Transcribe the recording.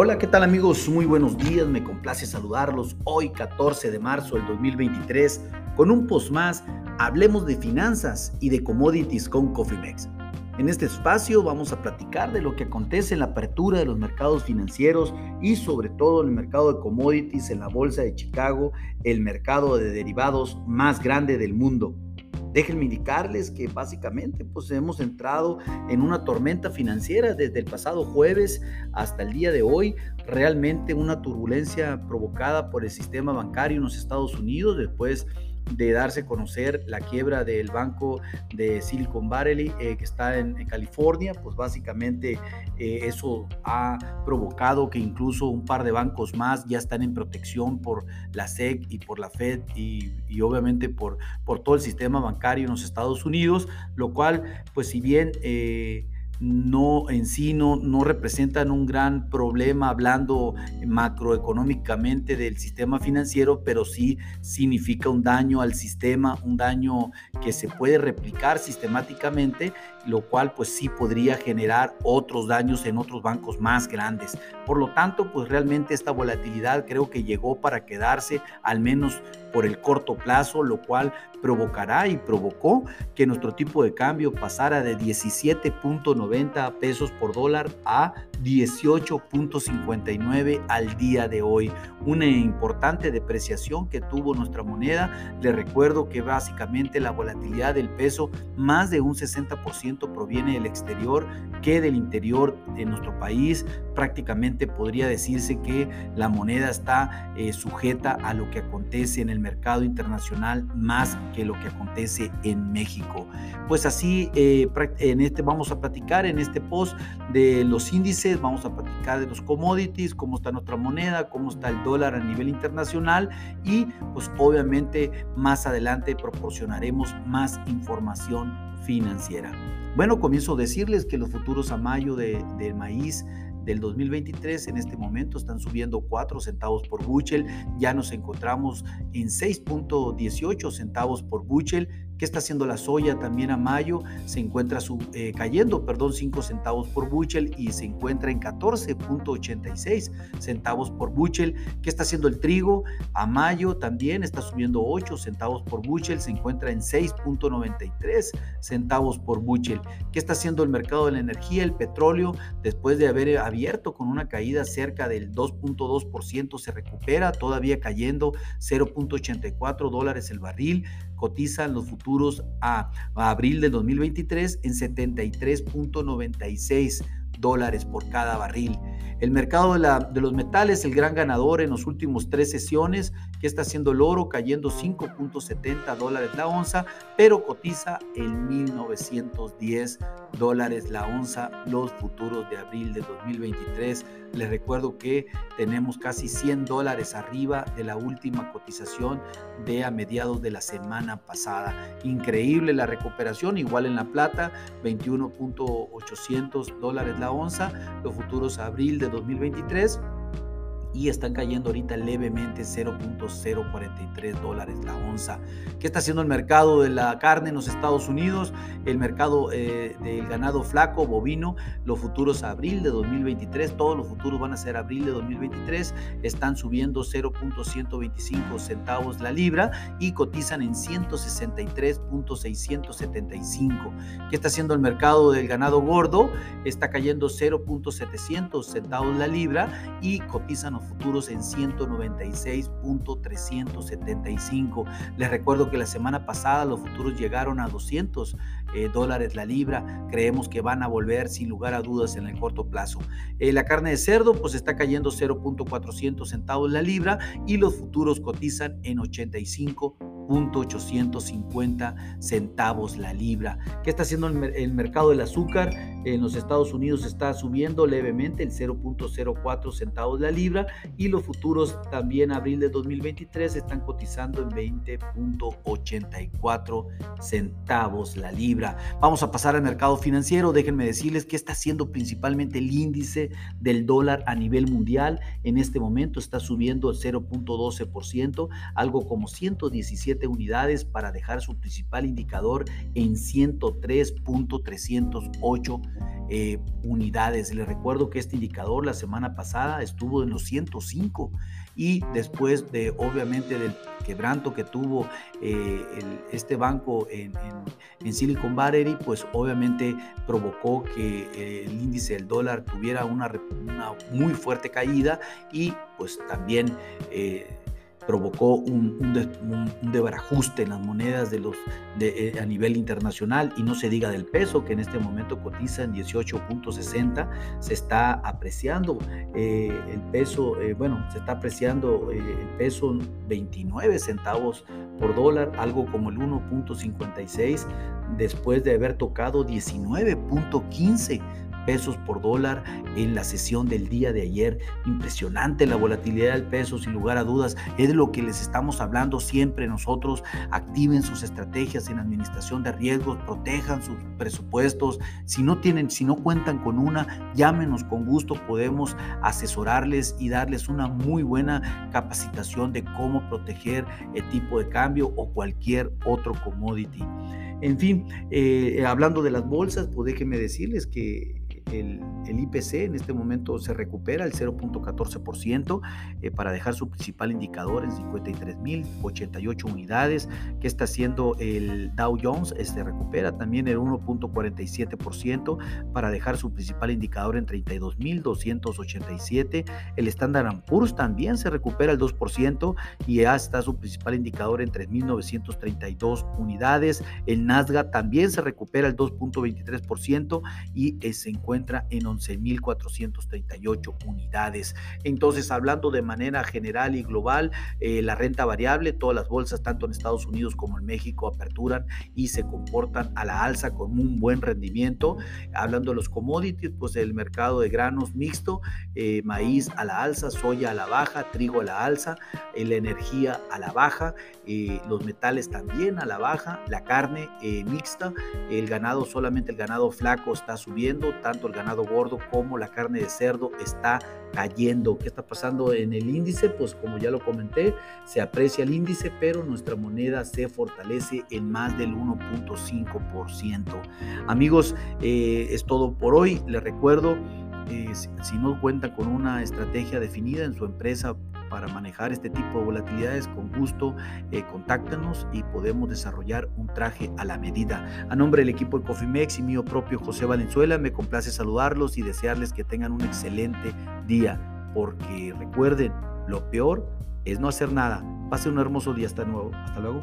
Hola, ¿qué tal amigos? Muy buenos días, me complace saludarlos hoy 14 de marzo del 2023 con un post más, hablemos de finanzas y de commodities con CoffeeMex. En este espacio vamos a platicar de lo que acontece en la apertura de los mercados financieros y sobre todo en el mercado de commodities en la Bolsa de Chicago, el mercado de derivados más grande del mundo. Déjenme indicarles que básicamente pues hemos entrado en una tormenta financiera desde el pasado jueves hasta el día de hoy, realmente una turbulencia provocada por el sistema bancario en los Estados Unidos después de darse a conocer la quiebra del banco de Silicon Valley eh, que está en, California, pues básicamente eh, eso ha provocado que incluso un par de bancos más ya están en protección por la SEC y por la Fed y, obviamente por, por todo el sistema bancario en los Estados Unidos, lo cual pues si bien... Eh, no en sí no, no, representan un gran problema hablando macroeconómicamente del sistema financiero, pero sí significa un daño al sistema, un daño que se puede replicar sistemáticamente, lo cual pues sí podría generar otros daños en otros bancos más grandes. Por lo tanto, pues realmente esta volatilidad creo que llegó para quedarse al menos por el corto plazo, lo cual provocará y provocó que nuestro tipo de cambio pasara de 17.90 pesos por dólar a 18.59 al día de hoy. Una importante depreciación que tuvo nuestra moneda. Le recuerdo que básicamente la volatilidad del peso, más de un 60% proviene del exterior que del interior de nuestro país. Prácticamente podría decirse que la moneda está eh, sujeta a lo que acontece en el mercado internacional más que lo que acontece en México. Pues así eh, en este vamos a platicar en este post de los índices vamos a platicar de los commodities, cómo está nuestra moneda, cómo está el dólar a nivel internacional y pues obviamente más adelante proporcionaremos más información financiera. Bueno, comienzo a decirles que los futuros a mayo de, del maíz del 2023 en este momento están subiendo 4 centavos por buchel, ya nos encontramos en 6.18 centavos por buchel ¿Qué está haciendo la soya también a mayo? Se encuentra eh, cayendo, perdón, 5 centavos por buchel y se encuentra en 14.86 centavos por buchel. ¿Qué está haciendo el trigo? A mayo también está subiendo 8 centavos por buchel, se encuentra en 6.93 centavos por buchel. ¿Qué está haciendo el mercado de la energía? El petróleo, después de haber abierto con una caída cerca del 2.2%, se recupera, todavía cayendo 0.84 dólares el barril cotizan los futuros a, abril de 2023 en 73.96 dólares por cada barril. El mercado de, la, de, los metales, el gran ganador en los últimos tres sesiones, que está haciendo el oro cayendo 5.70 dólares la onza, pero cotiza en 1910 dólares la onza los futuros de abril de 2023. Les recuerdo que tenemos casi 100 dólares arriba de la última cotización de a mediados de la semana pasada. Increíble la recuperación, igual en la plata, 21.800 dólares la onza, los futuros abril de 2023 y están cayendo ahorita levemente 0.043 dólares la onza. ¿Qué está haciendo el mercado de la carne en los Estados Unidos? El mercado eh, del ganado flaco, bovino, los futuros abril de 2023, todos los futuros van a ser abril de 2023, están subiendo 0.125 centavos la libra y cotizan en 163.675. ¿Qué está haciendo el mercado del ganado gordo? Está cayendo 0.700 centavos la libra y cotizan futuros en 196.375. Les recuerdo que la semana pasada los futuros llegaron a 200 eh, dólares la libra. Creemos que van a volver sin lugar a dudas en el corto plazo. Eh, la carne de cerdo pues está cayendo 0.400 centavos la libra y los futuros cotizan en 85 850 centavos la libra. ¿Qué está haciendo el, mercado del azúcar? En los Estados Unidos está subiendo levemente el 0.04 centavos la libra y los futuros también abril de 2023 están cotizando en 20.84 centavos la libra. Vamos a pasar al mercado financiero. Déjenme decirles que está haciendo principalmente el índice del dólar a nivel mundial. En este momento está subiendo el 0.12%, algo como 117 unidades para dejar su principal indicador en 103.308 eh, unidades. Les recuerdo que este indicador la semana pasada estuvo en los 105 y después de obviamente del quebranto que tuvo eh, este banco en, Silicon Valley, pues obviamente provocó que eh, el índice del dólar tuviera una, muy fuerte caída y pues también provocó un, un, debarajuste en las monedas de de, eh, a nivel internacional y no se diga del peso que en este momento cotiza en 18.60, se está apreciando eh, el peso, eh, bueno, se está apreciando el peso 29 centavos por dólar, algo como el 1.56 después de haber tocado 19.15 pesos por dólar en la sesión del día de ayer. Impresionante la volatilidad del peso, sin lugar a dudas. Es de lo que les estamos hablando siempre nosotros. Activen sus estrategias en administración de riesgos, protejan sus presupuestos. Si no tienen, si no cuentan con una, llámenos con gusto. Podemos asesorarles y darles una muy buena capacitación de cómo proteger el tipo de cambio o cualquier otro commodity. En fin, eh, hablando de las bolsas, pues déjenme decirles que el, IPC en este momento se recupera el 0.14% eh, para dejar su principal indicador en 53.088 unidades. que está haciendo el Dow Jones? Se este recupera también el 1.47% para dejar su principal indicador en 32.287. El Standard Poor's también se recupera el 2% y ya está su principal indicador en 3.932 unidades. El Nasdaq también se recupera el 2.23% y eh, se encuentra encuentra en 11.438 unidades. Entonces, hablando de manera general y global, eh, la renta variable, todas las bolsas, tanto en Estados Unidos como en México, aperturan y se comportan a la alza con un buen rendimiento. Hablando de los commodities, pues el mercado de granos mixto, eh, maíz a la alza, soya a la baja, trigo a la alza, eh, la energía a la baja, los metales también a la baja, la carne mixta, el ganado, solamente el ganado flaco está subiendo, tanto el ganado gordo como la carne de cerdo está cayendo. ¿Qué está pasando en el índice? Pues como ya lo comenté, se aprecia el índice, pero nuestra moneda se fortalece en más del 1.5%. Amigos, eh, es todo por hoy. Les recuerdo, eh, si no cuentan con una estrategia definida en su empresa, para manejar este tipo de volatilidades, con gusto eh, contáctanos y podemos desarrollar un traje a la medida. A nombre del equipo de Cofimex y mío propio José Valenzuela, me complace saludarlos y desearles que tengan un excelente día, porque recuerden, lo peor es no hacer nada. Pase un hermoso día hasta nuevo. Hasta luego.